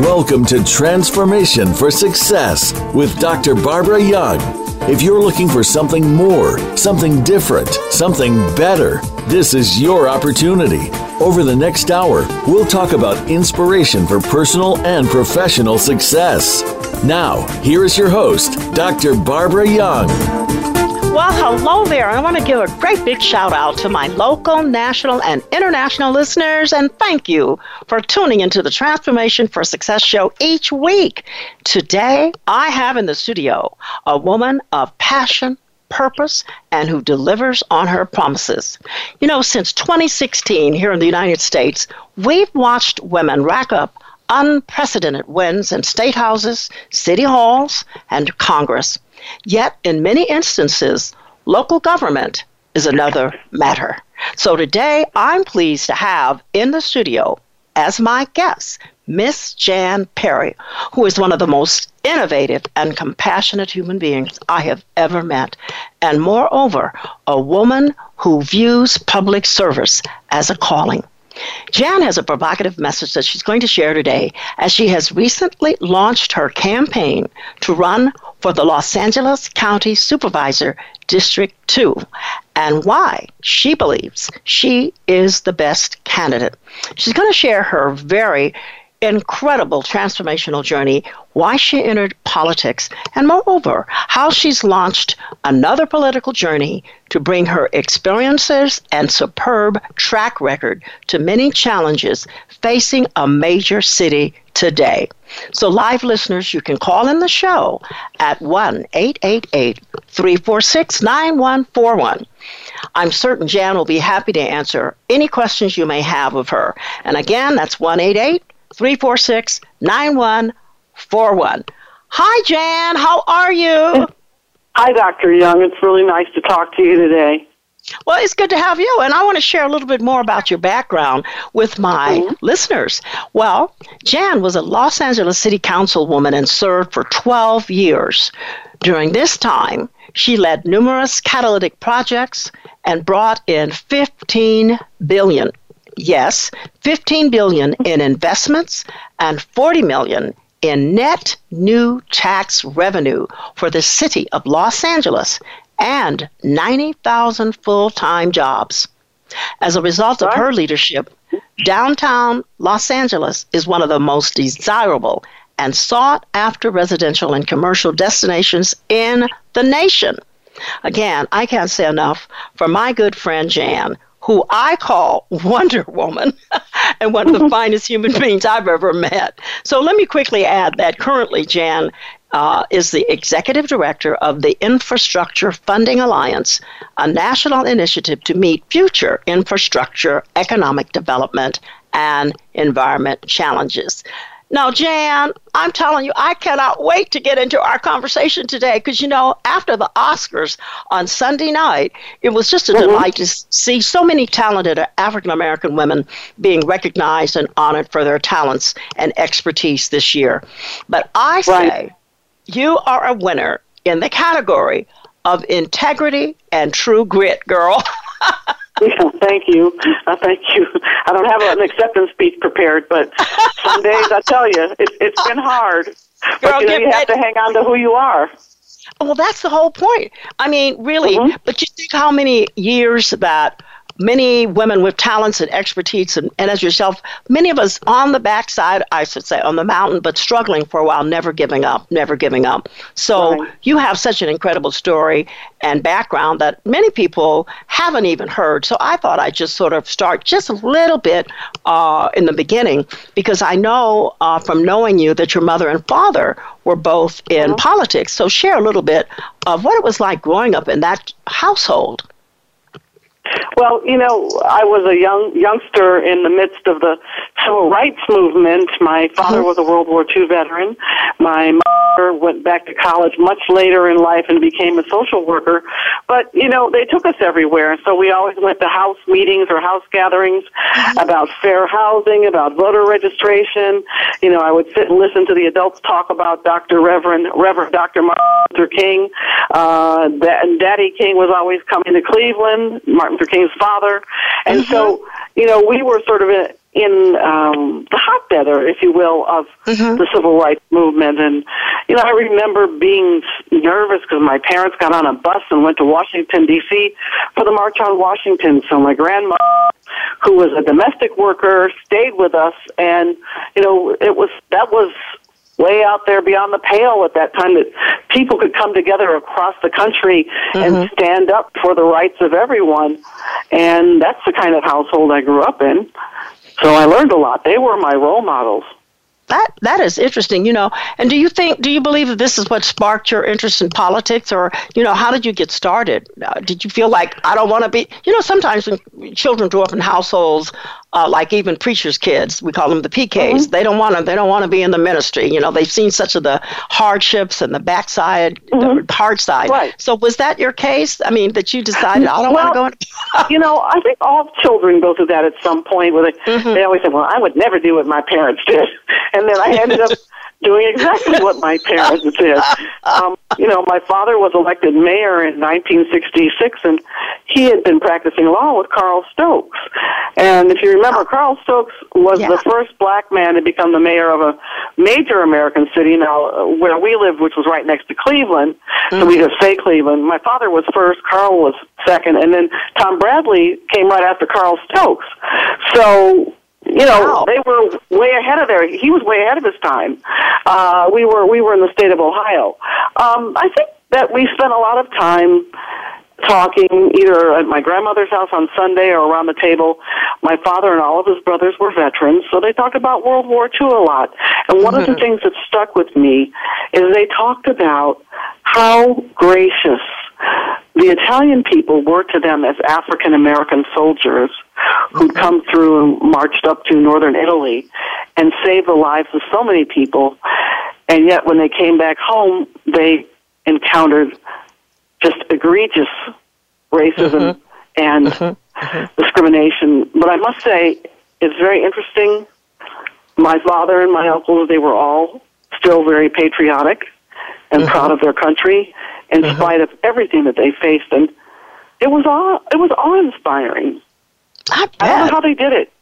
Welcome to Transformation for Success with Dr. Barbara Young. If you're looking for something more, something different, something better, this is your opportunity. Over the next hour, we'll talk about inspiration for personal and professional success. Now, here is your host, Dr. Barbara Young. Well, hello there. I want to give a great big shout out to my local, national, and international listeners, and thank you for tuning into the Transformation for Success show each week. Today, I have in the studio a woman of passion, purpose, and who delivers on her promises. You know, since 2016 here in the United States, we've watched women rack up unprecedented wins in state houses, city halls, and Congress. Yet, in many instances, local government is another matter. So today, I'm pleased to have in the studio as my guest Miss Jan Perry, who is one of the most innovative and compassionate human beings I have ever met, and moreover, a woman who views public service as a calling. Jan has a provocative message that she's going to share today as she has recently launched her campaign to run for the Los Angeles County Supervisor District 2 and why she believes she is the best candidate. She's going to share her very incredible transformational journey, why she entered politics, and moreover, how she's launched another political journey to bring her experiences and superb track record to many challenges facing a major city today. So, live listeners, you can call in the show at 1 888 346 9141. I'm certain Jan will be happy to answer any questions you may have of her. And again, that's 1 346 9141. Hi, Jan. How are you? Hi, Dr. Young. It's really nice to talk to you today. Well, it's good to have you, and I want to share a little bit more about your background with my mm-hmm. listeners. Well, Jan was a Los Angeles City Councilwoman and served for 12 years. During this time, she led numerous catalytic projects and brought in 15 billion yes, 15 billion in investments and 40 million in net new tax revenue for the city of Los Angeles and 90,000 full-time jobs. As a result of her leadership, downtown Los Angeles is one of the most desirable and sought after residential and commercial destinations in the nation. Again, I can't say enough for my good friend Jan, who I call Wonder Woman and one of the finest human beings I've ever met. So let me quickly add that currently Jan uh, is the executive director of the Infrastructure Funding Alliance, a national initiative to meet future infrastructure, economic development, and environment challenges. Now, Jan, I'm telling you, I cannot wait to get into our conversation today because, you know, after the Oscars on Sunday night, it was just a mm-hmm. delight to see so many talented African American women being recognized and honored for their talents and expertise this year. But I say right. you are a winner in the category of integrity and true grit, girl. Yeah, thank you. Uh, thank you. I don't have an acceptance speech prepared, but some days I tell you, it, it's been hard. Girl, but you, know, you have to hang on to who you are. Well, that's the whole point. I mean, really, mm-hmm. but you think how many years that many women with talents and expertise, and, and as yourself, many of us on the backside, I should say, on the mountain, but struggling for a while, never giving up, never giving up. So right. you have such an incredible story and background that many people haven't even heard. So I thought I'd just sort of start just a little bit uh, in the beginning because I know uh, from knowing you that your mother and father were both in mm-hmm. politics. So share a little bit of what it was like growing up in that household. Well, you know, I was a young youngster in the midst of the civil rights movement. My father was a World War II veteran. My mother went back to college much later in life and became a social worker. But, you know, they took us everywhere. So we always went to house meetings or house gatherings mm-hmm. about fair housing, about voter registration. You know, I would sit and listen to the adults talk about Dr. Reverend, Reverend Dr. Martin Luther King. Uh, and Daddy King was always coming to Cleveland, Martin Luther King's father. And mm-hmm. so, you know, we were sort of in, in um, the hotbed, if you will, of mm-hmm. the civil rights movement. And you know, I remember being nervous because my parents got on a bus and went to Washington D.C. for the March on Washington. So my grandma, who was a domestic worker, stayed with us, and you know, it was that was way out there beyond the pale at that time that people could come together across the country mm-hmm. and stand up for the rights of everyone. And that's the kind of household I grew up in. So I learned a lot. They were my role models. That that is interesting, you know. And do you think, do you believe that this is what sparked your interest in politics, or you know, how did you get started? Uh, did you feel like I don't want to be? You know, sometimes when children grow up in households uh, like even preachers' kids, we call them the PKs. Mm-hmm. They don't want to. They don't want to be in the ministry. You know, they've seen such of the hardships and the backside, mm-hmm. the hard side. Right. So was that your case? I mean, that you decided I don't well, want to go. In- you know, I think all children go through that at some point. Where they, mm-hmm. they always say, "Well, I would never do what my parents did," and then I ended up doing exactly what my parents did. Um, you know, my father was elected mayor in 1966, and he had been practicing law with Carl Stokes. And if you remember, Carl Stokes was yeah. the first black man to become the mayor of a major American city. Now, where we lived, which was right next to Cleveland, mm-hmm. so we just say Cleveland. My father was first, Carl was second, and then Tom Bradley came right after Carl Stokes. So you know wow. they were way ahead of their he was way ahead of his time uh we were we were in the state of ohio um i think that we spent a lot of time talking either at my grandmother's house on sunday or around the table my father and all of his brothers were veterans so they talked about world war ii a lot and one mm-hmm. of the mm-hmm. things that stuck with me is they talked about how gracious the Italian people were to them as African American soldiers who'd come through and marched up to northern Italy and saved the lives of so many people. And yet, when they came back home, they encountered just egregious racism mm-hmm. and mm-hmm. mm-hmm. discrimination. But I must say, it's very interesting. My father and my uncles, they were all still very patriotic and mm-hmm. proud of their country in spite of everything that they faced. And it was awe, it was awe inspiring. I, I don't know how they did it.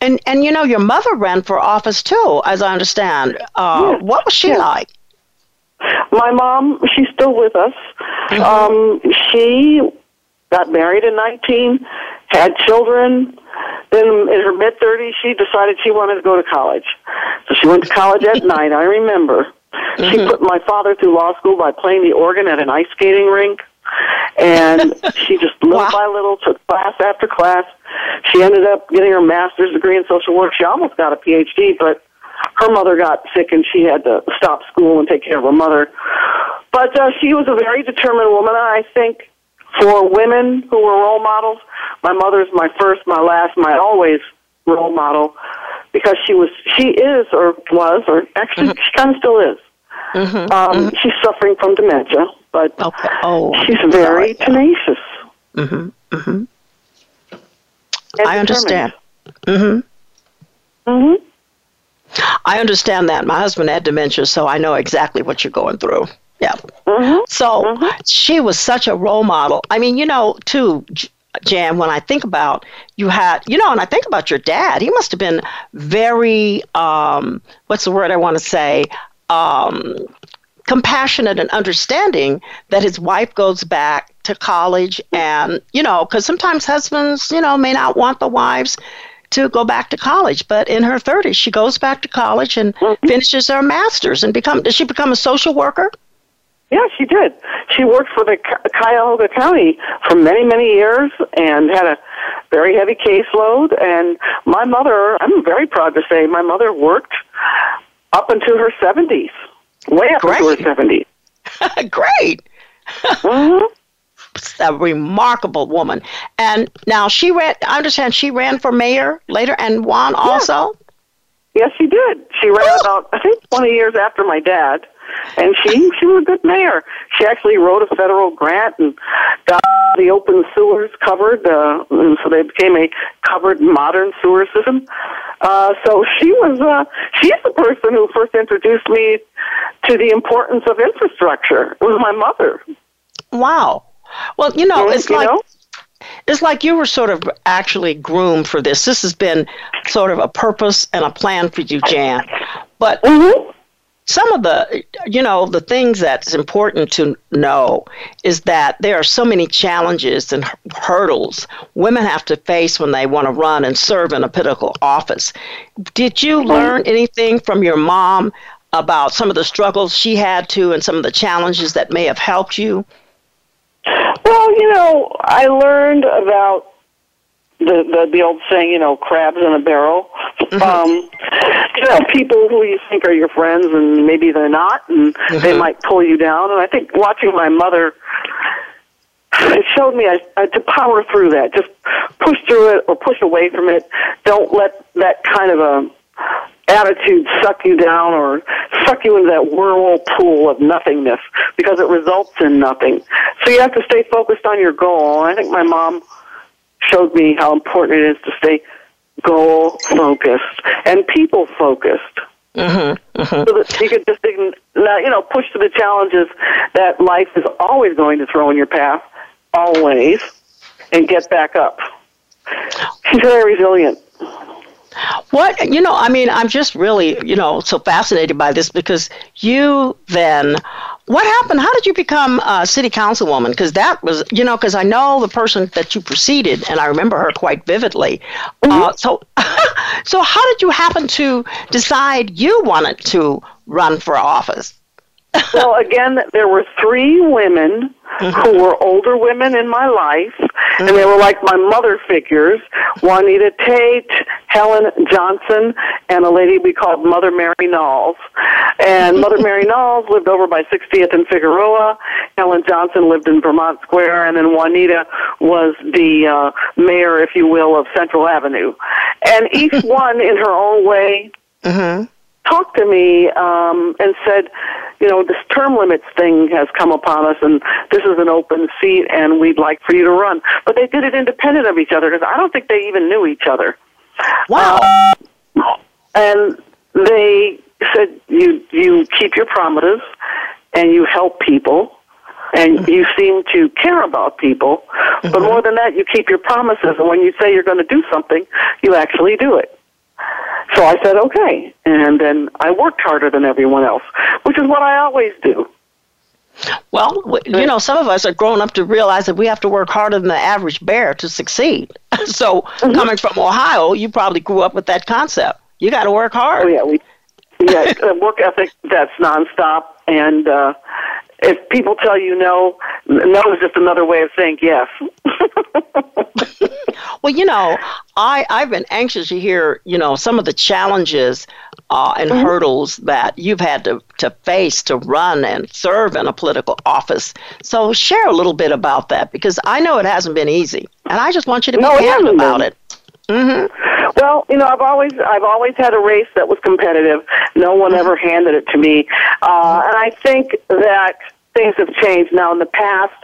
And and you know your mother ran for office too, as I understand. Uh, yes. What was she yes. like? My mom, she's still with us. Mm-hmm. Um, she got married in 19, had children. Then in her mid 30s, she decided she wanted to go to college. So she went to college at night, I remember. Mm-hmm. She put my father through law school by playing the organ at an ice skating rink. And she just little wow. by little took class after class. She ended up getting her master's degree in social work. She almost got a PhD, but her mother got sick and she had to stop school and take care of her mother. But uh, she was a very determined woman. I think for women who were role models, my mother's my first, my last, my always role model because she was, she is, or was, or actually mm-hmm. she kind of still is. Mm-hmm. Um, mm-hmm. She's suffering from dementia, but okay. oh, she's very sorry. tenacious. Mm-hmm. Mm-hmm. I understand. Mm-hmm. Mm-hmm. I understand that. My husband had dementia, so I know exactly what you're going through. Yeah. Mm-hmm. So mm-hmm. she was such a role model. I mean, you know, too, Jan, when I think about you had, you know, and I think about your dad, he must have been very, um, what's the word I want to say? Um, compassionate and understanding that his wife goes back to college and, you know, because sometimes husbands, you know, may not want the wives to go back to college. But in her 30s, she goes back to college and mm-hmm. finishes her master's and become. Does she become a social worker? Yeah, she did. She worked for the Cuyahoga County for many, many years and had a very heavy caseload. And my mother, I'm very proud to say, my mother worked up into her 70s, way up Great. into her 70s. Great. mm-hmm. A remarkable woman. And now she ran, I understand she ran for mayor later and won also? Yes, she did. She ran about I think 20 years after my dad, and she she was a good mayor. She actually wrote a federal grant and got the open sewers covered, uh, and so they became a covered modern sewer system. Uh, so she was uh, she's the person who first introduced me to the importance of infrastructure. It was my mother. Wow. Well, you know, it's you like know? it's like you were sort of actually groomed for this. This has been sort of a purpose and a plan for you, Jan. But Mm-hmm. some of the you know the things that's important to know is that there are so many challenges and hurdles women have to face when they want to run and serve in a political office did you learn anything from your mom about some of the struggles she had to and some of the challenges that may have helped you Well, you know, I learned about the the, the old saying, you know, crabs in a barrel. Um, you know, people who you think are your friends and maybe they're not, and they might pull you down. And I think watching my mother, it showed me I, I to power through that. Just push through it or push away from it. Don't let that kind of a attitude suck you down or suck you into that whirlpool of nothingness because it results in nothing. So you have to stay focused on your goal. I think my mom showed me how important it is to stay goal focused and people focused. mm-hmm, mm-hmm. So that you can just you know push to the challenges that life is always going to throw in your path, always, and get back up. She's very resilient. What you know, I mean, I'm just really you know so fascinated by this because you then, what happened? How did you become a city councilwoman? Because that was you know because I know the person that you preceded and I remember her quite vividly. Uh, so, so how did you happen to decide you wanted to run for office? Well, again, there were three women who were older women in my life, and they were like my mother figures Juanita Tate, Helen Johnson, and a lady we called Mother Mary Knowles. And Mother Mary Knowles lived over by 60th and Figueroa. Helen Johnson lived in Vermont Square, and then Juanita was the uh, mayor, if you will, of Central Avenue. And each one, in her own way, Mm-hmm. Talked to me um, and said, you know, this term limits thing has come upon us, and this is an open seat, and we'd like for you to run. But they did it independent of each other because I don't think they even knew each other. Wow. Um, and they said, you you keep your promises, and you help people. And mm-hmm. you seem to care about people, but mm-hmm. more than that, you keep your promises. And when you say you're going to do something, you actually do it. So I said, okay. And then I worked harder than everyone else, which is what I always do. Well, you know, some of us are grown up to realize that we have to work harder than the average bear to succeed. so, coming from Ohio, you probably grew up with that concept. You got to work Oh, hard. yeah. We, yeah, work ethic that's nonstop. And uh, if people tell you no, no is just another way of saying yes. Well, you know, I I've been anxious to hear, you know, some of the challenges uh, and hurdles that you've had to, to face to run and serve in a political office. So share a little bit about that because I know it hasn't been easy, and I just want you to be No, candid about been. it. Mm-hmm. Well, you know, I've always I've always had a race that was competitive. No one ever handed it to me, uh, and I think that things have changed now. In the past,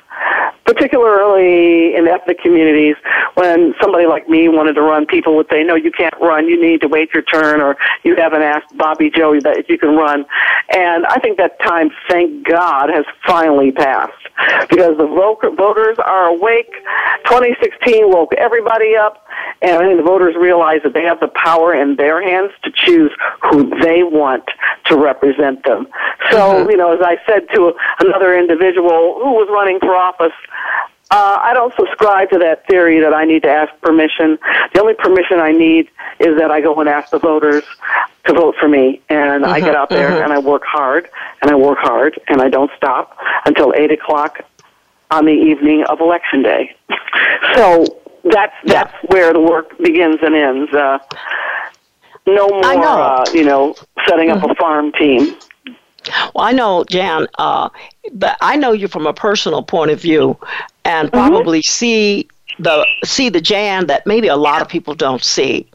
particularly in ethnic communities, when somebody like me wanted to run, people would say, "No, you can't run. You need to wait your turn, or you haven't asked Bobby Joe that if you can run." And I think that time, thank God, has finally passed because the voters are awake. 2016 woke everybody up, and I think the voters realize that they have the power in their hands to choose who they want to represent them. So, mm-hmm. you know, as I said to another individual who was running for office, uh, I don't subscribe to that theory that I need to ask permission. The only permission I need is that I go and ask the voters to vote for me. And I get out there and I work hard and I work hard and I don't stop until 8 o'clock on the evening of election day. so that's that's where the work begins and ends. Uh, no more, know. Uh, you know, setting up a farm team. Well, I know, Jan, uh, but I know you from a personal point of view, and probably see the see the Jan that maybe a lot of people don't see.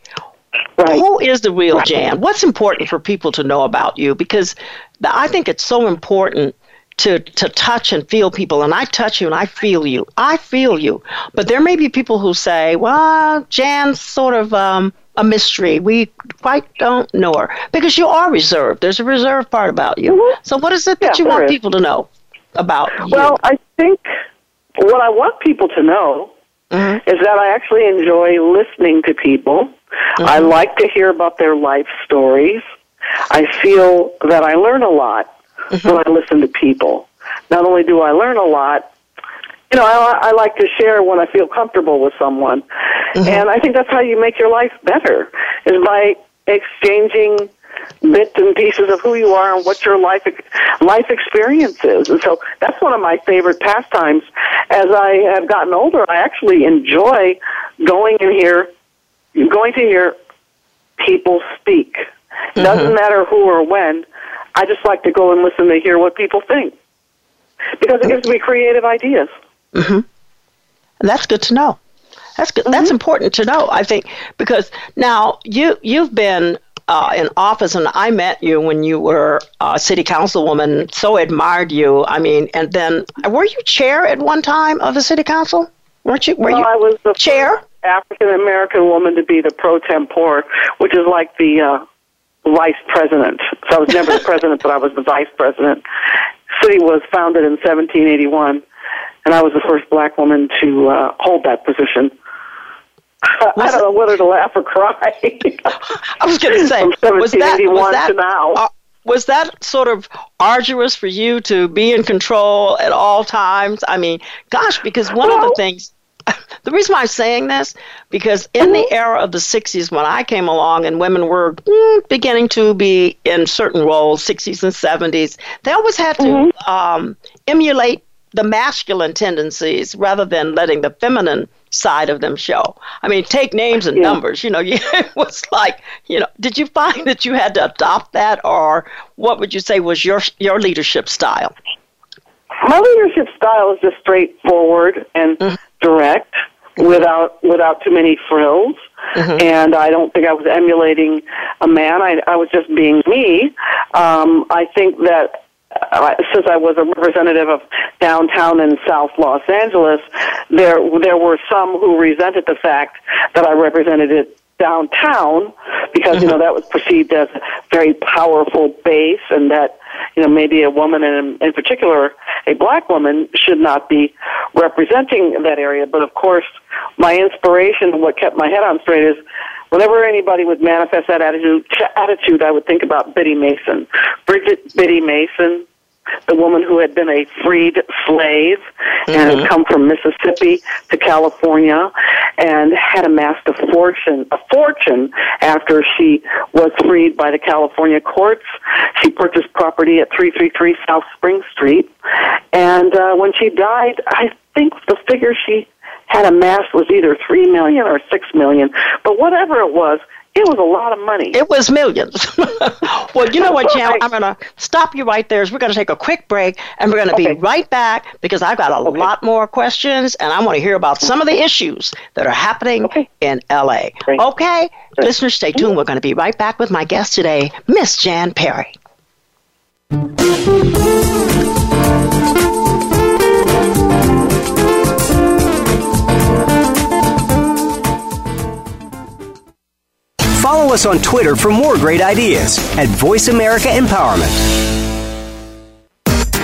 Right. Who is the real Jan? What's important for people to know about you? Because I think it's so important to to touch and feel people and I touch you and I feel you. I feel you. But there may be people who say, "Well, Jan's sort of um, a mystery. We quite don't know her because you are reserved. There's a reserved part about you. Mm-hmm. So what is it that yeah, you want is. people to know about you? Well, I think what I want people to know mm-hmm. is that I actually enjoy listening to people. Mm-hmm. I like to hear about their life stories. I feel that I learn a lot mm-hmm. when I listen to people. Not only do I learn a lot, you know, I, I like to share when I feel comfortable with someone. Mm-hmm. And I think that's how you make your life better, is by exchanging bits and pieces of who you are and what your life life experience is. And so that's one of my favorite pastimes. As I have gotten older, I actually enjoy going in here, going to hear people speak. Mm-hmm. Doesn't matter who or when. I just like to go and listen to hear what people think because it gives me creative ideas. Mm-hmm. That's good to know. That's good. Mm-hmm. That's important to know. I think because now you you've been uh, in office, and I met you when you were a city councilwoman. So admired you. I mean, and then were you chair at one time of the city council? Weren't you? Were well, you I was the chair. African American woman to be the pro tempore, which is like the uh, vice president. So I was never the president, but I was the vice president. City was founded in 1781, and I was the first black woman to uh, hold that position. I don't know whether to laugh or cry. I was going to say, was that, was that, now. Uh, was that sort of arduous for you to be in control at all times? I mean, gosh, because one well, of the things the reason why I'm saying this, because in the era of the 60s, when I came along and women were mm, beginning to be in certain roles, 60s and 70s, they always had to mm-hmm. um, emulate the masculine tendencies rather than letting the feminine side of them show. I mean, take names and yeah. numbers. You know, it was like, you know, did you find that you had to adopt that, or what would you say was your your leadership style? My leadership style is just straightforward and mm-hmm. direct, without without too many frills. Mm-hmm. And I don't think I was emulating a man. I, I was just being me. Um, I think that uh, since I was a representative of downtown and South Los Angeles, there there were some who resented the fact that I represented it downtown because you know mm-hmm. that was perceived as a very powerful base and that you know maybe a woman and in particular a black woman should not be representing that area but of course my inspiration and what kept my head on straight is whenever anybody would manifest that attitude attitude I would think about Biddy Mason Bridget Biddy Mason the woman who had been a freed slave mm-hmm. and had come from Mississippi to California and had amassed a fortune, a fortune after she was freed by the California courts. She purchased property at 333 South Spring Street. And uh, when she died, I think the figure she had amassed was either 3 million or 6 million. But whatever it was, it was a lot of money. It was millions. well, you know what, Jan? I'm going to stop you right there. We're going to take a quick break, and we're going to okay. be right back because I've got a okay. lot more questions, and I want to hear about some of the issues that are happening in LA. Great. Okay? Great. Listeners, stay tuned. We're going to be right back with my guest today, Miss Jan Perry. Follow us on Twitter for more great ideas at Voice America Empowerment.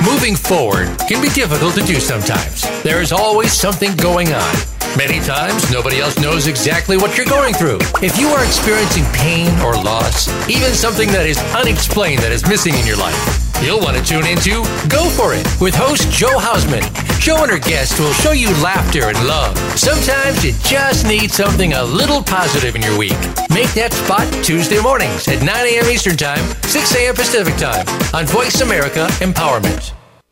Moving forward can be difficult to do sometimes. There is always something going on. Many times, nobody else knows exactly what you're going through. If you are experiencing pain or loss, even something that is unexplained that is missing in your life, you'll want to tune into Go For It with host Joe Hausman. Joe and her guests will show you laughter and love. Sometimes you just need something a little positive in your week. Make that spot Tuesday mornings at 9 a.m. Eastern Time, 6 a.m. Pacific Time on Voice America Empowerment.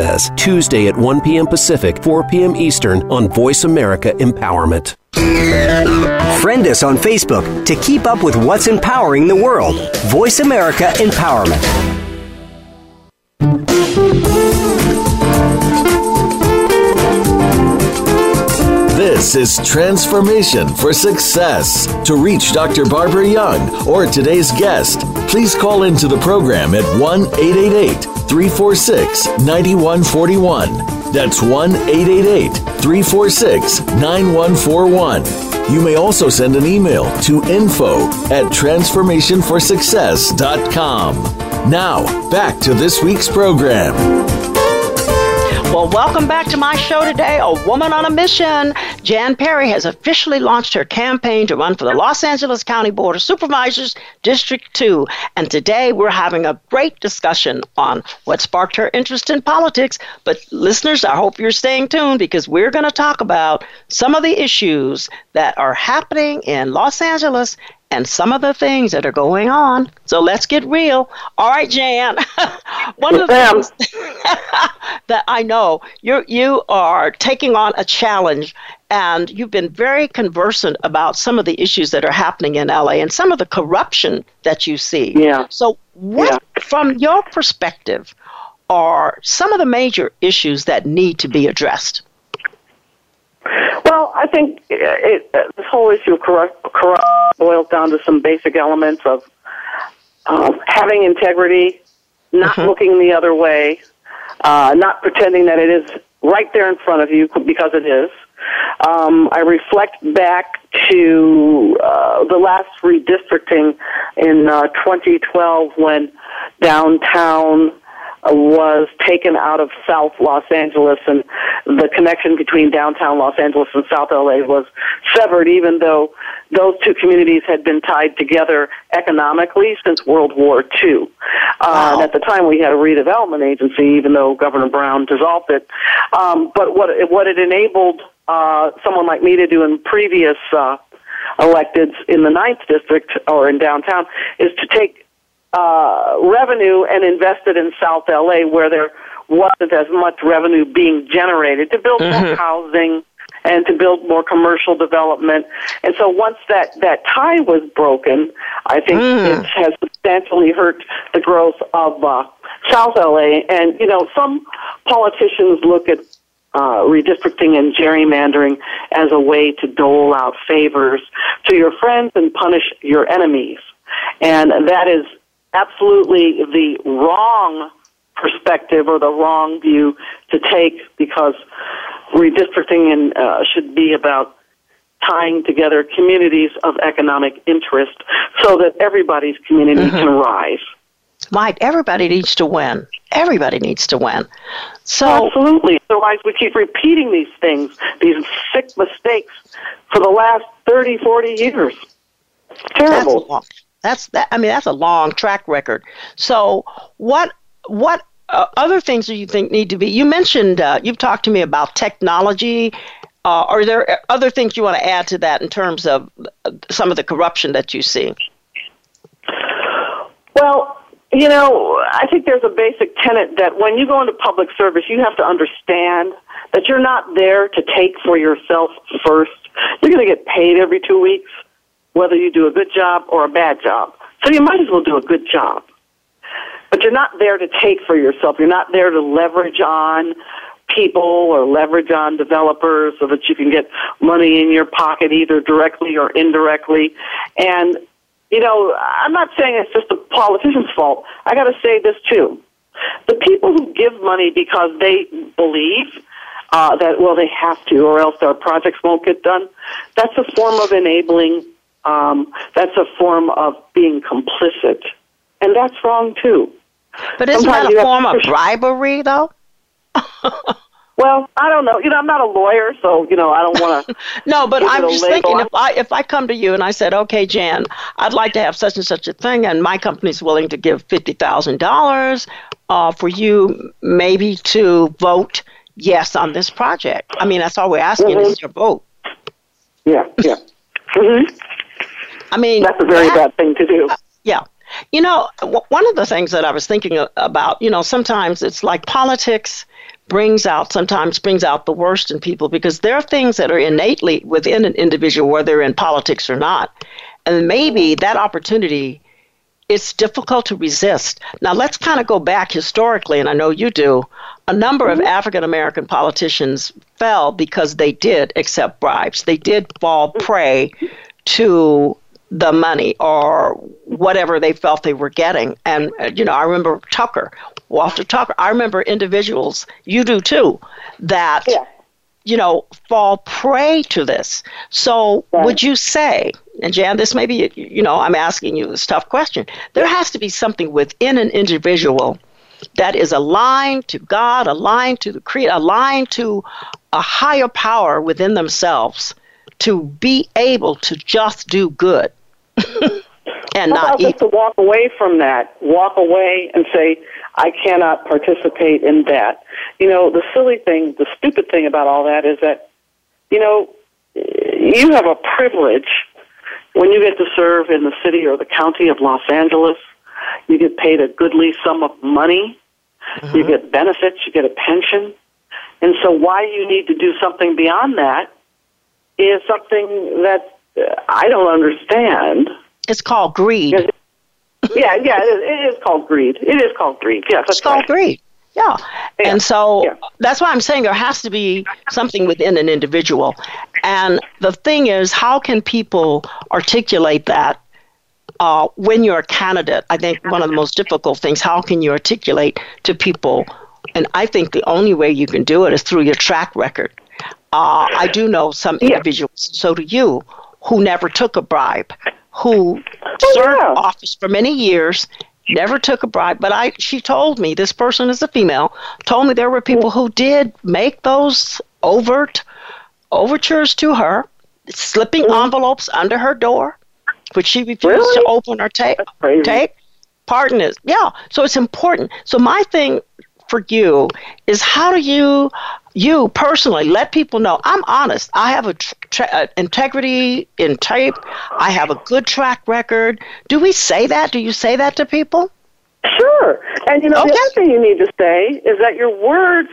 Says, Tuesday at 1 p.m. Pacific, 4 p.m. Eastern on Voice America Empowerment. Friend us on Facebook to keep up with what's empowering the world. Voice America Empowerment. This is Transformation for Success. To reach Dr. Barbara Young or today's guest, please call into the program at 1 888 346 9141. That's 1 888 346 9141. You may also send an email to info at transformationforsuccess.com. Now, back to this week's program. Well, welcome back to my show today, A Woman on a Mission. Jan Perry has officially launched her campaign to run for the Los Angeles County Board of Supervisors, District 2. And today we're having a great discussion on what sparked her interest in politics. But listeners, I hope you're staying tuned because we're going to talk about some of the issues that are happening in Los Angeles and some of the things that are going on. So let's get real. All right, Jan. One of the things that I know you you are taking on a challenge and you've been very conversant about some of the issues that are happening in LA and some of the corruption that you see. Yeah. So what yeah. from your perspective are some of the major issues that need to be addressed? Well, I think it, it, this whole issue of corrupt, corrupt boils down to some basic elements of uh, having integrity, not mm-hmm. looking the other way, uh, not pretending that it is right there in front of you because it is. Um, I reflect back to uh, the last redistricting in uh, 2012 when downtown was taken out of South Los Angeles, and the connection between downtown Los Angeles and South LA was severed, even though those two communities had been tied together economically since World War II. Uh, wow. and at the time, we had a redevelopment agency, even though Governor Brown dissolved it. Um, but what it, what it enabled uh, someone like me to do in previous uh, electeds in the ninth district or in downtown is to take uh, revenue and invested in South LA where there wasn't as much revenue being generated to build mm-hmm. more housing and to build more commercial development. And so once that, that tie was broken, I think mm. it has substantially hurt the growth of uh, South LA. And, you know, some politicians look at uh, redistricting and gerrymandering as a way to dole out favors to your friends and punish your enemies. And that is absolutely the wrong perspective or the wrong view to take because redistricting and, uh, should be about tying together communities of economic interest so that everybody's community mm-hmm. can rise. Right, everybody needs to win. Everybody needs to win. So absolutely. Otherwise, we keep repeating these things, these sick mistakes, for the last 30, 40 years. It's terrible. That's that. I mean, that's a long track record. So, what what uh, other things do you think need to be? You mentioned uh, you've talked to me about technology. Uh, are there other things you want to add to that in terms of uh, some of the corruption that you see? Well, you know, I think there's a basic tenet that when you go into public service, you have to understand that you're not there to take for yourself first. You're going to get paid every two weeks whether you do a good job or a bad job. So you might as well do a good job. But you're not there to take for yourself. You're not there to leverage on people or leverage on developers so that you can get money in your pocket either directly or indirectly. And, you know, I'm not saying it's just the politician's fault. I got to say this too. The people who give money because they believe uh, that, well, they have to or else their projects won't get done, that's a form of enabling um, that's a form of being complicit. And that's wrong too. But isn't Sometimes that a form of bribery, though? Well, I don't know. You know, I'm not a lawyer, so you know, I don't want to. no, but I'm just thinking if I if I come to you and I said, okay, Jan, I'd like to have such and such a thing, and my company's willing to give fifty thousand uh, dollars for you, maybe to vote yes on this project. I mean, that's all we're asking mm-hmm. is your vote. Yeah, yeah. Mm-hmm. I mean, that's a very that, bad thing to do. Uh, yeah. You know, w- one of the things that I was thinking about, you know, sometimes it's like politics brings out sometimes brings out the worst in people because there are things that are innately within an individual whether in politics or not. And maybe that opportunity it's difficult to resist. Now let's kind of go back historically and i know you do. A number of african american politicians fell because they did accept bribes. They did fall prey to the money or whatever they felt they were getting. And, uh, you know, I remember Tucker, Walter Tucker. I remember individuals, you do too, that, yeah. you know, fall prey to this. So right. would you say, and Jan, this may be, you know, I'm asking you this tough question. There has to be something within an individual that is aligned to God, aligned to the creator, aligned to a higher power within themselves to be able to just do good and How not just to walk away from that, walk away and say, I cannot participate in that. You know, the silly thing, the stupid thing about all that is that, you know, you have a privilege when you get to serve in the city or the county of Los Angeles. You get paid a goodly sum of money. Mm-hmm. You get benefits. You get a pension. And so why you need to do something beyond that is something that I don't understand. It's called greed. yeah, yeah, it is, called greed. It is called greed. Yes, it's called right. greed. Yeah. yeah. And so yeah. that's why I'm saying there has to be something within an individual. And the thing is, how can people articulate that uh, when you're a candidate? I think one of the most difficult things, how can you articulate to people? And I think the only way you can do it is through your track record. Uh, I do know some individuals, so do you, who never took a bribe, who oh, served yeah. office for many years, never took a bribe. But I, she told me this person is a female. Told me there were people who did make those overt overtures to her, slipping mm-hmm. envelopes under her door, which she refused really? to open or take. Take. Pardon is yeah. So it's important. So my thing for you is how do you you personally let people know I'm honest. I have a tra- uh, integrity in tape. I have a good track record. Do we say that? Do you say that to people? Sure. And you know okay. the other thing you need to say is that your words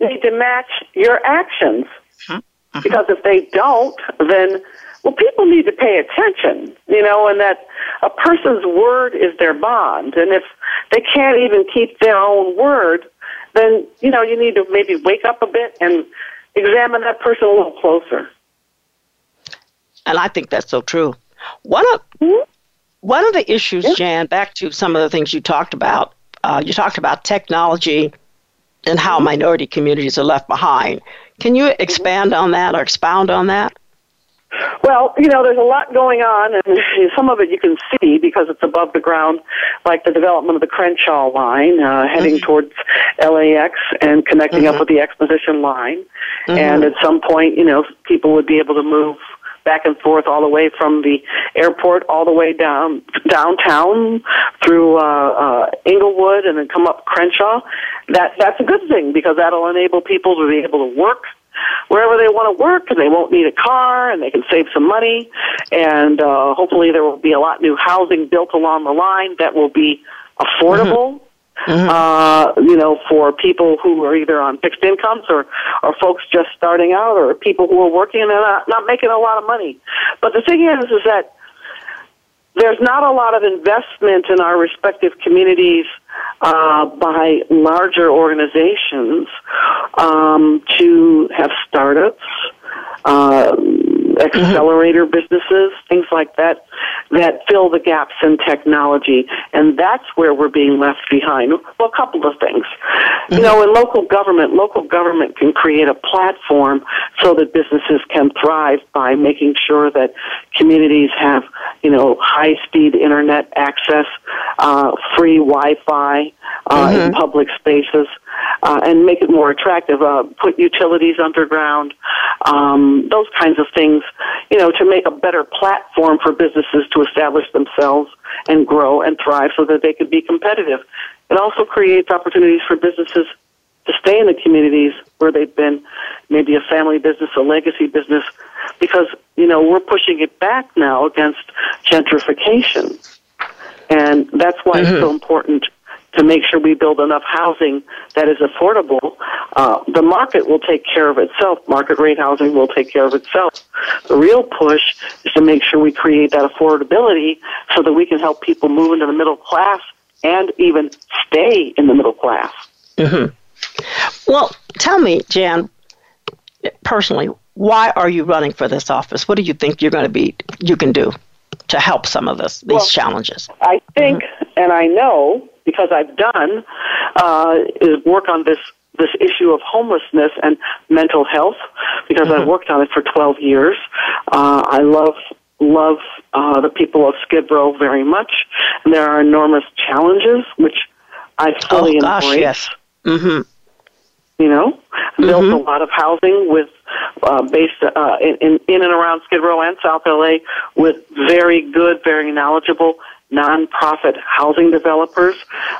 need to match your actions. Mm-hmm. Because if they don't, then well, people need to pay attention, you know, and that a person's word is their bond. And if they can't even keep their own word, then you know you need to maybe wake up a bit and examine that person a little closer. And I think that's so true. One of mm-hmm. one of the issues, yeah. Jan, back to some of the things you talked about. Uh, you talked about technology and how mm-hmm. minority communities are left behind. Can you expand on that or expound on that? Well, you know, there's a lot going on, and some of it you can see because it's above the ground, like the development of the Crenshaw line, uh, heading mm-hmm. towards LAX and connecting mm-hmm. up with the Exposition line. Mm-hmm. And at some point, you know, people would be able to move back and forth all the way from the airport all the way down downtown through uh, uh, Inglewood and then come up Crenshaw. That that's a good thing because that'll enable people to be able to work wherever they want to work, and they won't need a car, and they can save some money, and uh, hopefully there will be a lot new housing built along the line that will be affordable. Mm-hmm. Mm-hmm. Uh, you know, for people who are either on fixed incomes or, or folks just starting out or people who are working and they're not, not making a lot of money. But the thing is, is that there's not a lot of investment in our respective communities uh, by larger organizations um, to have startups, uh, accelerator mm-hmm. businesses, things like that, that fill the gaps in technology. And that's where we're being left behind. Well, a couple of things. Mm-hmm. You know, in local government, local government can create a platform so that businesses can thrive by making sure that communities have, you know, high speed internet access, uh, free Wi Fi, uh, mm-hmm. in public spaces uh, and make it more attractive. Uh, put utilities underground, um, those kinds of things, you know, to make a better platform for businesses to establish themselves and grow and thrive so that they could be competitive. It also creates opportunities for businesses to stay in the communities where they've been, maybe a family business, a legacy business, because, you know, we're pushing it back now against gentrification. And that's why mm-hmm. it's so important to make sure we build enough housing that is affordable. Uh, the market will take care of itself. Market rate housing will take care of itself. The real push is to make sure we create that affordability so that we can help people move into the middle class and even stay in the middle class. Mm-hmm. Well, tell me, Jan, personally, why are you running for this office? What do you think you're going to be you can do to help some of this these well, challenges? I think, mm-hmm. And I know because I've done, uh, is work on this this issue of homelessness and mental health because mm-hmm. I've worked on it for 12 years. Uh, I love love uh, the people of Skid Row very much, and there are enormous challenges which I fully oh, gosh, embrace. Yes. Mm-hmm you know, mm-hmm. built a lot of housing with uh, based uh, in, in and around Skid Row and South LA with very good, very knowledgeable nonprofit housing developers.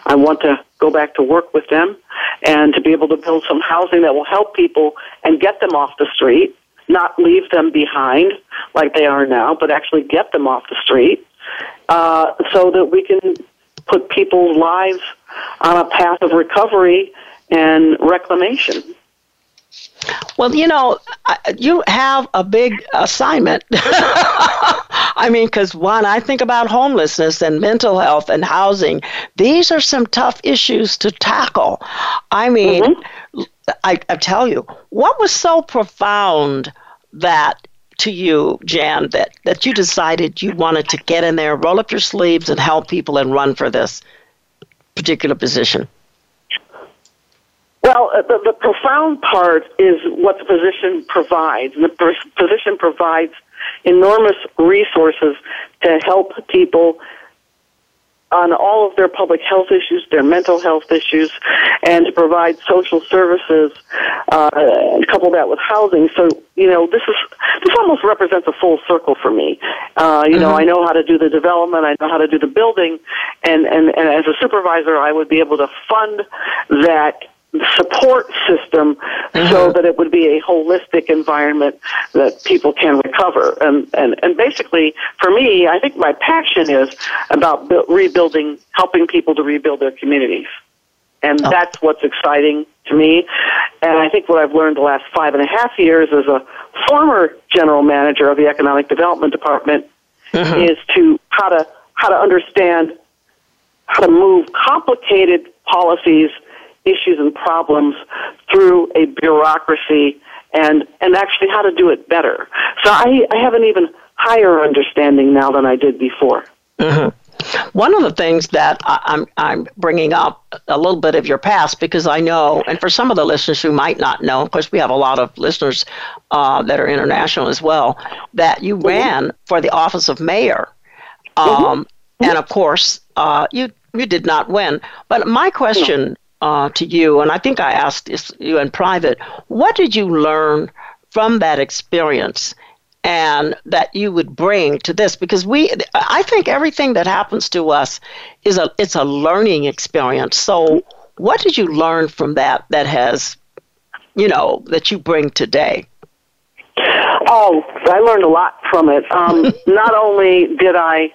I want to go back to work with them and to be able to build some housing that will help people and get them off the street, not leave them behind like they are now, but actually get them off the street uh, so that we can put people's lives on a path of recovery and reclamation. Well, you know, you have a big assignment. I mean, because when I think about homelessness and mental health and housing, these are some tough issues to tackle. I mean, mm-hmm. I, I tell you, what was so profound that to you, Jan, that, that you decided you wanted to get in there, roll up your sleeves, and help people and run for this particular position? Well, uh, the, the profound part is what the position provides. And the position provides enormous resources to help people on all of their public health issues, their mental health issues, and to provide social services, uh, and couple that with housing. So, you know, this is, this almost represents a full circle for me. Uh, you mm-hmm. know, I know how to do the development, I know how to do the building, and, and, and as a supervisor, I would be able to fund that support system mm-hmm. so that it would be a holistic environment that people can recover. And, and, and basically, for me, I think my passion is about bu- rebuilding, helping people to rebuild their communities. And oh. that's what's exciting to me. And I think what I've learned the last five and a half years as a former general manager of the Economic Development Department mm-hmm. is to how to how to understand how to move complicated policies issues and problems through a bureaucracy and, and actually how to do it better. So I, I have an even higher understanding now than I did before. Mm-hmm. One of the things that I'm, I'm bringing up a little bit of your past because I know, and for some of the listeners who might not know, of course, we have a lot of listeners uh, that are international as well, that you mm-hmm. ran for the office of mayor. Mm-hmm. Um, mm-hmm. And of course, uh, you you did not win. But my question uh, to you, and I think I asked this, you in private, what did you learn from that experience and that you would bring to this? Because we, I think everything that happens to us is a, it's a learning experience. So what did you learn from that that has, you know, that you bring today? Oh, I learned a lot from it. Um, not only did I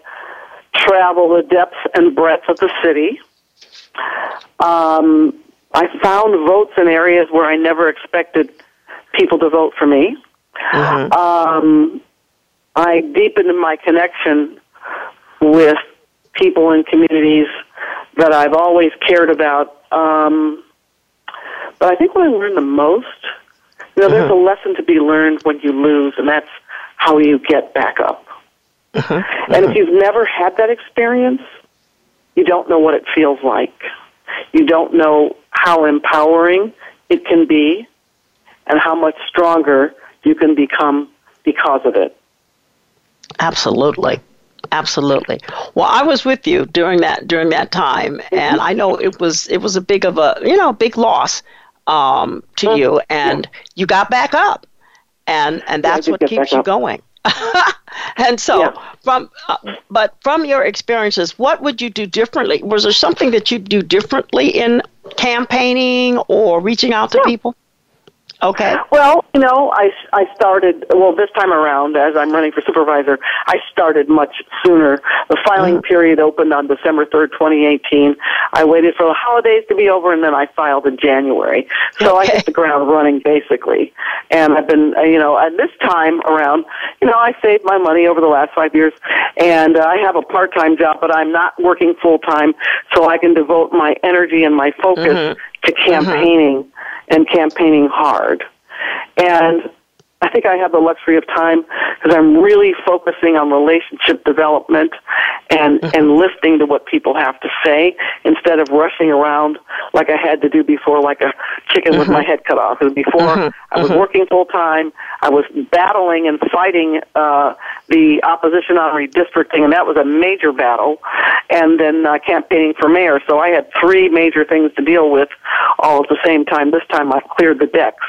travel the depth and breadth of the city, um, I found votes in areas where I never expected people to vote for me. Mm-hmm. Um, I deepened my connection with people in communities that I've always cared about. Um, but I think what I learned the most, you know, mm-hmm. there's a lesson to be learned when you lose, and that's how you get back up. Mm-hmm. And if you've never had that experience, you don't know what it feels like. You don't know how empowering it can be and how much stronger you can become because of it. Absolutely. Absolutely. Well, I was with you during that during that time, and I know it was it was a big of a you know big loss um, to mm-hmm. you, and you got back up, and and that's yeah, what keeps you going. and so yeah. from uh, but from your experiences what would you do differently? Was there something that you'd do differently in campaigning or reaching out to people Okay. Well, you know, I, I started, well, this time around, as I'm running for supervisor, I started much sooner. The filing mm-hmm. period opened on December 3rd, 2018. I waited for the holidays to be over, and then I filed in January. So okay. I hit the ground running, basically. And I've been, uh, you know, at this time around, you know, I saved my money over the last five years, and uh, I have a part-time job, but I'm not working full-time, so I can devote my energy and my focus mm-hmm. to mm-hmm. campaigning. Mm-hmm and campaigning hard. And I think I have the luxury of time because I'm really focusing on relationship development and mm-hmm. and listening to what people have to say instead of rushing around like I had to do before, like a chicken mm-hmm. with my head cut off. Because before mm-hmm. I was mm-hmm. working full time, I was battling and fighting uh, the opposition on redistricting, and that was a major battle. And then uh, campaigning for mayor, so I had three major things to deal with all at the same time. This time I cleared the decks.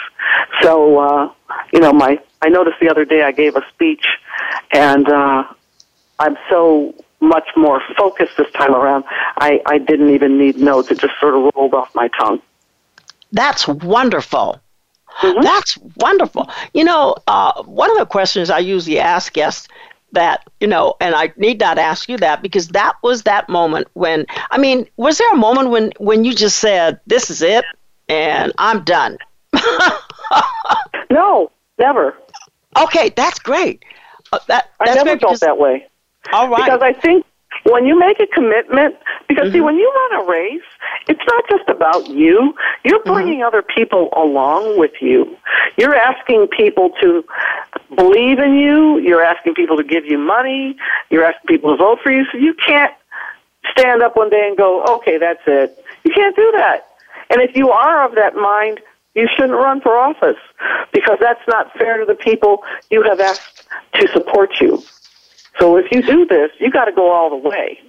So. Uh, you know, my I noticed the other day I gave a speech, and uh, I'm so much more focused this time around. I I didn't even need notes; it just sort of rolled off my tongue. That's wonderful. Mm-hmm. That's wonderful. You know, uh, one of the questions I usually ask guests that you know and i need not ask you that because that was that moment when i mean was there a moment when when you just said this is it and i'm done no, never. Okay, that's great. Uh, that, that's I never felt that way. All right. Because I think when you make a commitment, because mm-hmm. see, when you run a race, it's not just about you. You're mm-hmm. bringing mm-hmm. other people along with you. You're asking people to believe in you. You're asking people to give you money. You're asking people to vote for you. So you can't stand up one day and go, okay, that's it. You can't do that. And if you are of that mind, you shouldn't run for office because that's not fair to the people you have asked to support you. So if you do this, you got to go all the way.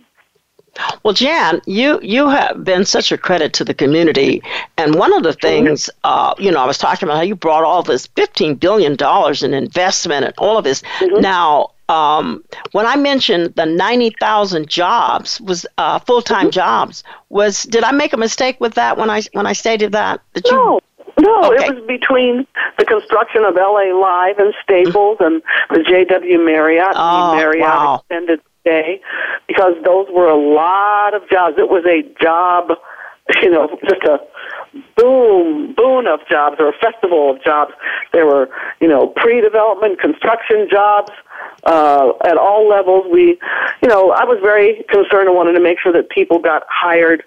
Well, Jan, you you have been such a credit to the community, and one of the things, uh, you know, I was talking about how you brought all this fifteen billion dollars in investment and all of this. Mm-hmm. Now, um, when I mentioned the ninety thousand jobs was uh, full time mm-hmm. jobs, was did I make a mistake with that when I when I stated that that no. No, okay. it was between the construction of LA Live and Staples and the JW Marriott oh, and Marriott wow. extended stay because those were a lot of jobs. It was a job, you know, just a boom, boon of jobs or a festival of jobs. There were, you know, pre-development construction jobs uh, at all levels. We, you know, I was very concerned and wanted to make sure that people got hired,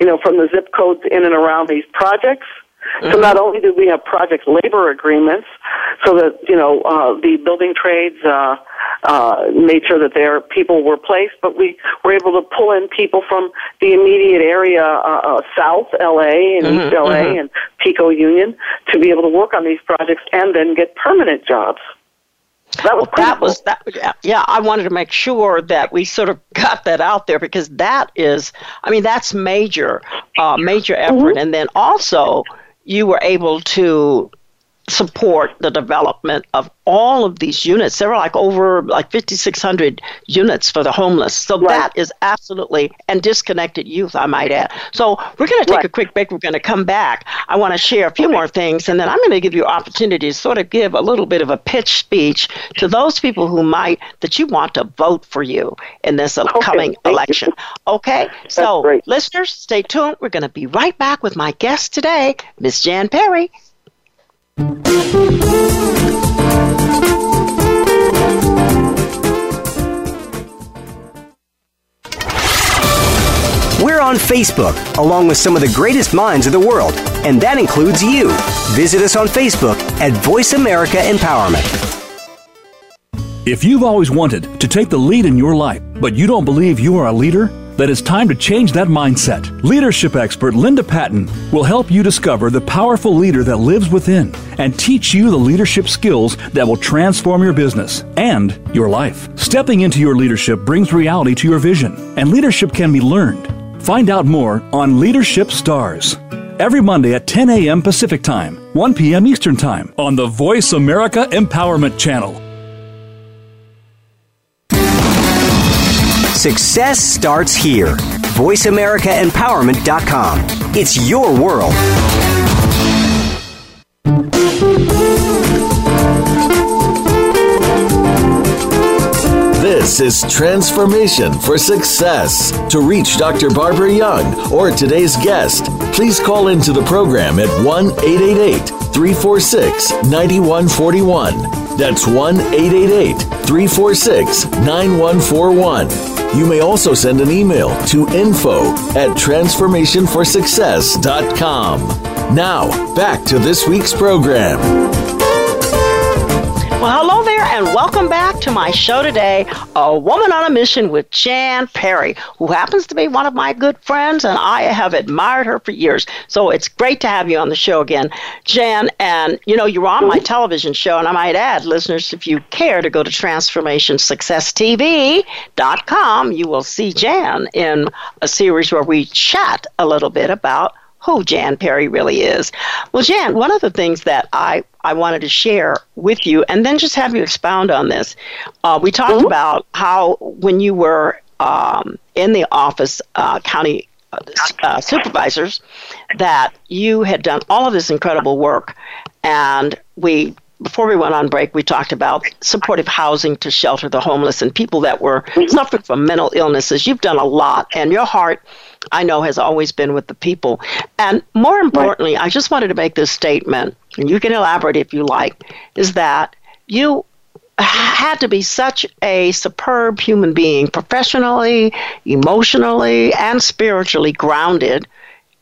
you know, from the zip codes in and around these projects. So not only did we have project labor agreements, so that you know uh, the building trades uh, uh, made sure that their people were placed, but we were able to pull in people from the immediate area, uh, uh, South LA and mm-hmm, East LA mm-hmm. and Pico Union, to be able to work on these projects and then get permanent jobs. That was well, that was that. Yeah, I wanted to make sure that we sort of got that out there because that is, I mean, that's major, uh, major effort, mm-hmm. and then also you were able to support the development of all of these units. There are like over like 5,600 units for the homeless. So right. that is absolutely, and disconnected youth, I might add. So we're going to take right. a quick break. We're going to come back. I want to share a few more things, and then I'm going to give you opportunity to sort of give a little bit of a pitch speech to those people who might, that you want to vote for you in this upcoming okay. election. You. Okay? That's so, great. listeners, stay tuned. We're going to be right back with my guest today, Miss Jan Perry. We're on Facebook, along with some of the greatest minds of the world, and that includes you. Visit us on Facebook at Voice America Empowerment. If you've always wanted to take the lead in your life, but you don't believe you are a leader, that it's time to change that mindset. Leadership expert Linda Patton will help you discover the powerful leader that lives within and teach you the leadership skills that will transform your business and your life. Stepping into your leadership brings reality to your vision, and leadership can be learned. Find out more on Leadership Stars every Monday at 10 a.m. Pacific Time, 1 p.m. Eastern Time on the Voice America Empowerment Channel. Success starts here. VoiceAmericaEmpowerment.com. It's your world. This is Transformation for Success. To reach Dr. Barbara Young or today's guest, please call into the program at 1 888 346 9141. That's 1 888 346 9141. You may also send an email to info at transformationforsuccess.com. Now, back to this week's program. Well, hello there, and welcome back to my show today, A Woman on a Mission with Jan Perry, who happens to be one of my good friends, and I have admired her for years. So it's great to have you on the show again, Jan. And, you know, you're on my television show, and I might add, listeners, if you care to go to transformationsuccesstv.com, you will see Jan in a series where we chat a little bit about who Jan Perry really is. Well, Jan, one of the things that I, I wanted to share with you, and then just have you expound on this. Uh, we talked mm-hmm. about how when you were um, in the office, uh, county uh, uh, supervisors, that you had done all of this incredible work, and we before we went on break, we talked about supportive housing to shelter the homeless and people that were mm-hmm. suffering from mental illnesses. You've done a lot, and your heart, I know, has always been with the people. And more importantly, right. I just wanted to make this statement, and you can elaborate if you like, is that you had to be such a superb human being, professionally, emotionally, and spiritually grounded,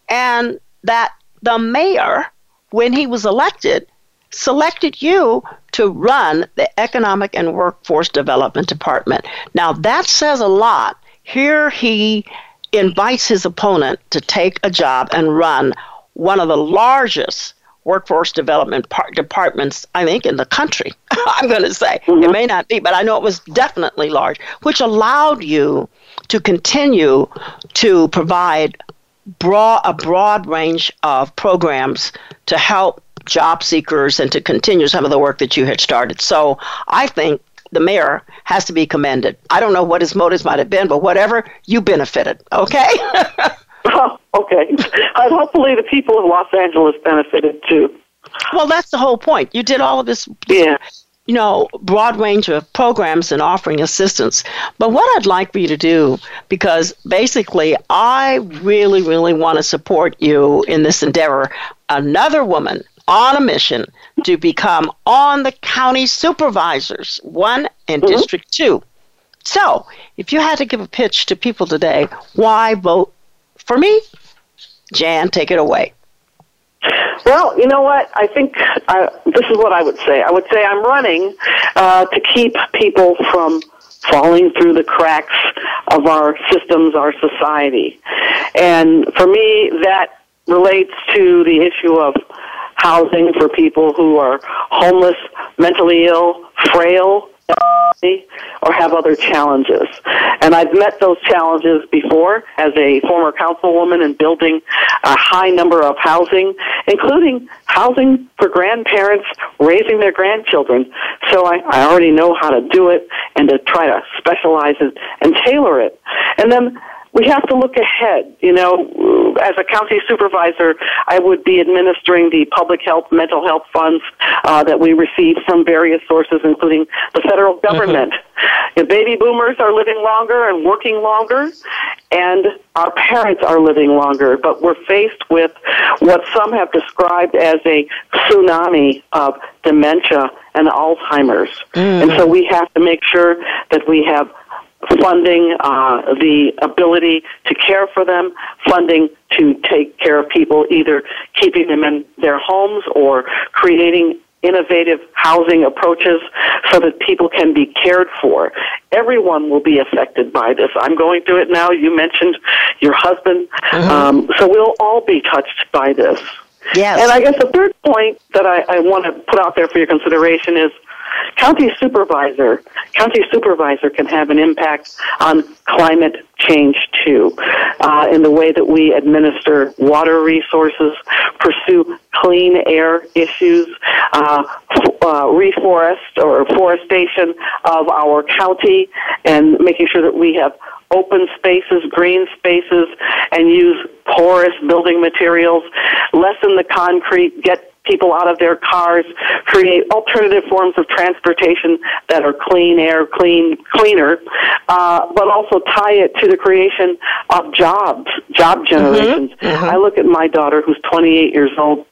and that the mayor, when he was elected, selected you to run the Economic and Workforce Development Department. Now, that says a lot. Here he invites his opponent to take a job and run one of the largest workforce development par- departments, I think, in the country. I'm going to say. Mm-hmm. It may not be, but I know it was definitely large, which allowed you to continue to provide broad, a broad range of programs to help job seekers and to continue some of the work that you had started. So I think the mayor has to be commended. I don't know what his motives might have been, but whatever, you benefited, okay? oh, okay. And hopefully the people of Los Angeles benefited too. Well, that's the whole point. You did all of this. Yeah you know, broad range of programs and offering assistance. But what I'd like for you to do, because basically I really, really want to support you in this endeavor, another woman on a mission to become on the county supervisors, one in mm-hmm. District 2. So, if you had to give a pitch to people today, why vote for me? Jan, take it away. Well, you know what? I think uh, this is what I would say. I would say I'm running uh, to keep people from falling through the cracks of our systems, our society. And for me, that relates to the issue of housing for people who are homeless, mentally ill, frail, or have other challenges. And I've met those challenges before as a former councilwoman in building a high number of housing, including housing for grandparents raising their grandchildren. So I, I already know how to do it and to try to specialize it and tailor it. And then we have to look ahead. You know, as a county supervisor, I would be administering the public health, mental health funds uh, that we receive from various sources, including the federal mm-hmm. government. Mm-hmm. baby boomers are living longer and working longer, and our parents are living longer. But we're faced with what some have described as a tsunami of dementia and Alzheimer's. Mm. And so we have to make sure that we have funding uh, the ability to care for them, funding to take care of people, either keeping them in their homes or creating innovative housing approaches so that people can be cared for. Everyone will be affected by this. I'm going through it now. You mentioned your husband. Mm-hmm. Um, so we'll all be touched by this. Yes. And I guess the third point that I, I want to put out there for your consideration is county supervisor. County supervisor can have an impact on climate change too, uh, in the way that we administer water resources, pursue clean air issues, uh, uh, reforest or forestation of our county, and making sure that we have open spaces, green spaces, and use building materials, lessen the concrete, get people out of their cars, create alternative forms of transportation that are clean air, clean, cleaner, uh, but also tie it to the creation of jobs, job mm-hmm. generations. Mm-hmm. Mm-hmm. I look at my daughter who's 28 years old.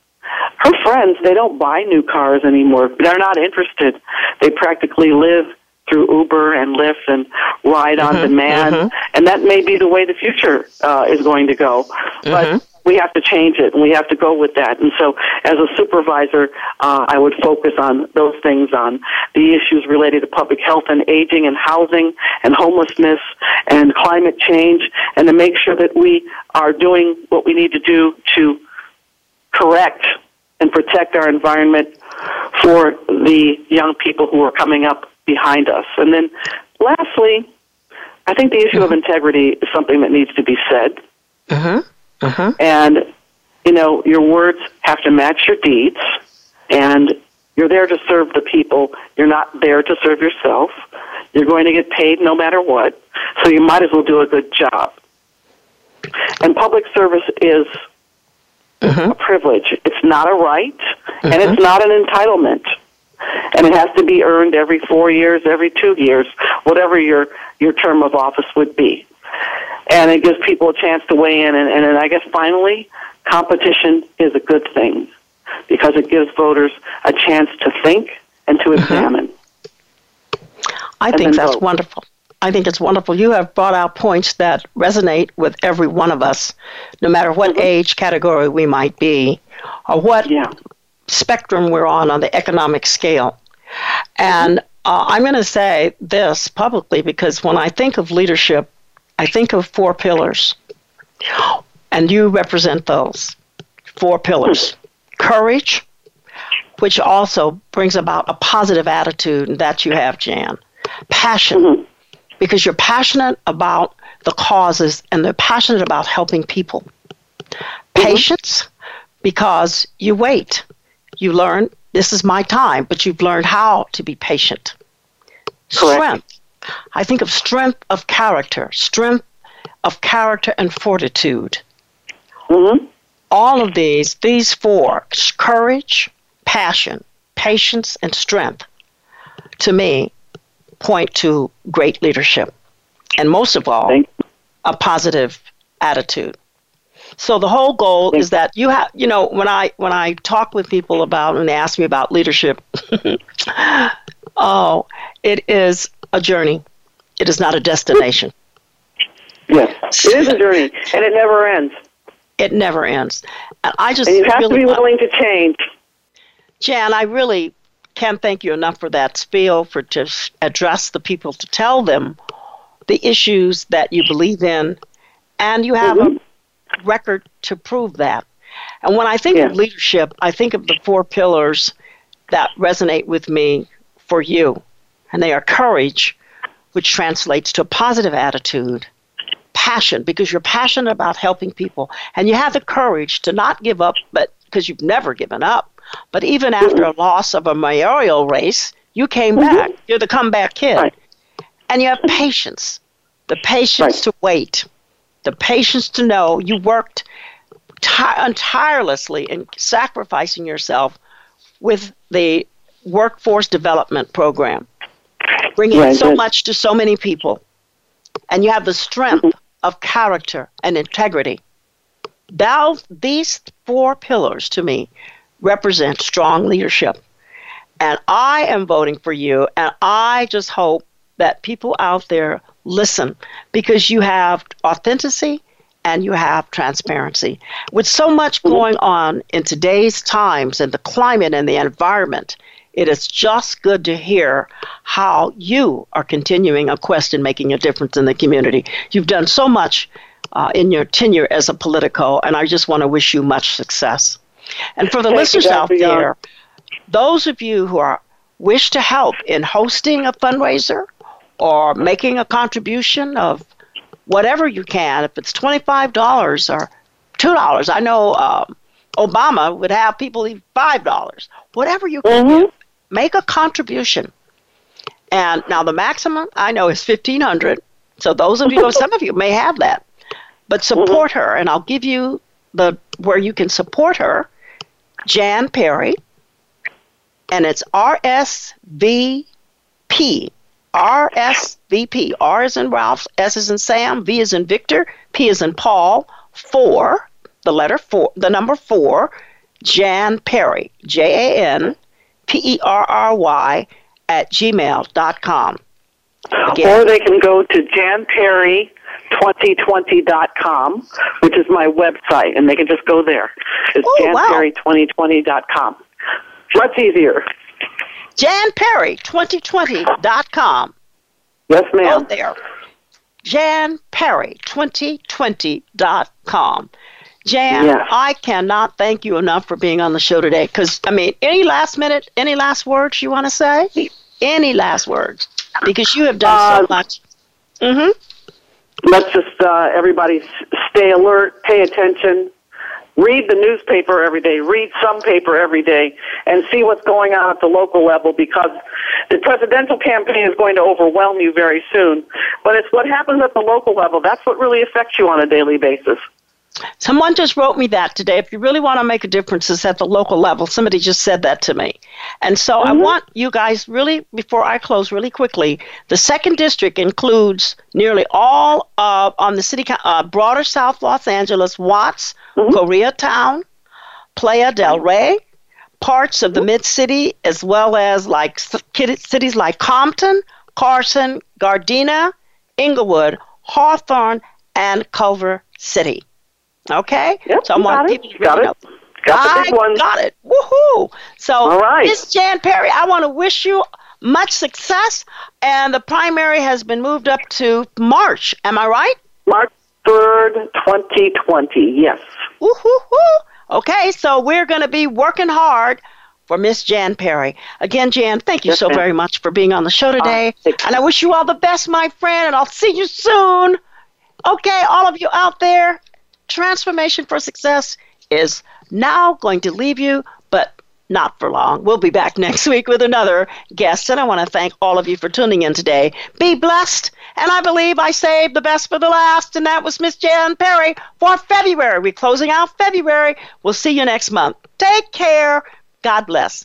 Her friends, they don't buy new cars anymore. They're not interested. They practically live through Uber and Lyft and ride on mm-hmm, demand, mm-hmm. and that may be the way the future uh, is going to go. Mm-hmm. But we have to change it, and we have to go with that. And so, as a supervisor, uh, I would focus on those things, on the issues related to public health and aging and housing and homelessness and climate change, and to make sure that we are doing what we need to do to correct and protect our environment for the young people who are coming up behind us. And then lastly, I think the issue mm-hmm. of integrity is something that needs to be said. Mm-hmm. Mm-hmm. And, you know, your words have to match your deeds, and you're there to serve the people. You're not there to serve yourself. You're going to get paid no matter what, so you might as well do a good job. And public service is mm-hmm. a privilege. It's not a right, and it's not an entitlement and it has to be earned every four years, every two years, whatever your your term of office would be. And it gives people a chance to weigh in, and, and I guess finally, competition is a good thing because it gives voters a chance to think and to mm-hmm. examine. I think that's vote. wonderful. I think it's wonderful. You have brought out points that resonate with every one of us, no matter what mm-hmm. age category we might be, or what yeah spectrum we're on on the economic scale. And uh, I'm going to say this publicly because when I think of leadership, I think of four pillars. And you represent those four pillars courage, which also brings about a positive attitude that you have, Jan. Passion, mm-hmm. because you're passionate about the causes and they're passionate about helping people. Mm-hmm. Patience, because you wait you learn this is my time, but you've learned how to be patient. Correct. Strength. I think of strength of character, strength of character and fortitude. Mm-hmm. All of these, these four courage, passion, patience, and strength to me point to great leadership. And most of all, a positive attitude. So the whole goal is that you have, you know, when I when I talk with people about and they ask me about leadership, oh, it is a journey. It is not a destination. Yes, it is a journey, and it never ends. It never ends. And I just and you have really to be willing to change. Jan, I really can't thank you enough for that spiel for to address the people to tell them the issues that you believe in, and you have mm-hmm. a record to prove that. And when I think yeah. of leadership, I think of the four pillars that resonate with me for you. And they are courage, which translates to a positive attitude, passion, because you're passionate about helping people, and you have the courage to not give up, but because you've never given up. But even after a loss of a mayoral race, you came mm-hmm. back. You're the comeback kid. Right. And you have patience, the patience right. to wait the patience to know you worked tirelessly in sacrificing yourself with the workforce development program, bringing right, so much to so many people. And you have the strength mm-hmm. of character and integrity. Thou, these four pillars to me represent strong leadership. And I am voting for you, and I just hope that people out there listen because you have authenticity and you have transparency. With so much going on in today's times and the climate and the environment, it is just good to hear how you are continuing a quest and making a difference in the community. You've done so much uh, in your tenure as a Politico, and I just want to wish you much success. And for the Thank listeners out there, those of you who are wish to help in hosting a fundraiser or making a contribution of whatever you can, if it's $25 or $2, I know um, Obama would have people leave $5. Whatever you can give, make a contribution. And now the maximum I know is 1500 So those of you, some of you may have that. But support her, and I'll give you the where you can support her, Jan Perry, and it's RSVP. RSVP. R is in Ralph, S is in Sam, V is in Victor, P is in Paul, four, the letter four, the number four, Jan Perry, J A N P E R R Y, at gmail.com. Or they can go to janperry2020.com, which is my website, and they can just go there. It's Oh, wow. janperry2020.com. Much easier. JanPerry2020.com. Yes, Go ma'am. there. JanPerry2020.com. Jan, Yes. I cannot thank you enough for being on the show today. Because, I mean, any last minute, any last words you want to say? Any last words? Because you have done so Uh, much. Mm-hmm. Let's just, uh, everybody stay alert, pay attention, read the newspaper every day, read some paper every day, and see what's going on at the local level because the presidential campaign is going to overwhelm you very soon. But it's what happens at the local level. That's what really affects you on a daily basis. Someone just wrote me that today. If you really want to make a difference, it's at the local level. Somebody just said that to me. And so I want you guys really, before I close really quickly, the second district includes nearly all uh, on the city, uh, broader South Los Angeles, Watts, Koreatown, Playa del Rey, parts of the mid city, as well as like cities like Compton, Carson, Gardena, Inglewood, Hawthorne, and Culver City. Okay? Yep, so I want people to Got it. know. Got the big one. got it. Woohoo! So, All right. Miss Jan Perry, I want to wish you much success. And the primary has been moved up to March. Am I right? March 3rd, 2020. Yes. Woo-hoo-hoo. Okay, so we're going to be working hard for Miss Jan Perry. Again, Jan, thank you Yes, so ma'am. very much for being on the show uh, today. thank you. and I wish you all the best, my friend, and I'll see you soon. Okay, all of you out there, Transformation for Success is now going to leave you, but not for long. We'll be back next week with another guest, and I want to thank all of you for tuning in today. Be blessed, and I believe I saved the best for the last, and that was Miss Jan Perry for February. We're closing out February. We'll see you next month. Take care. God bless.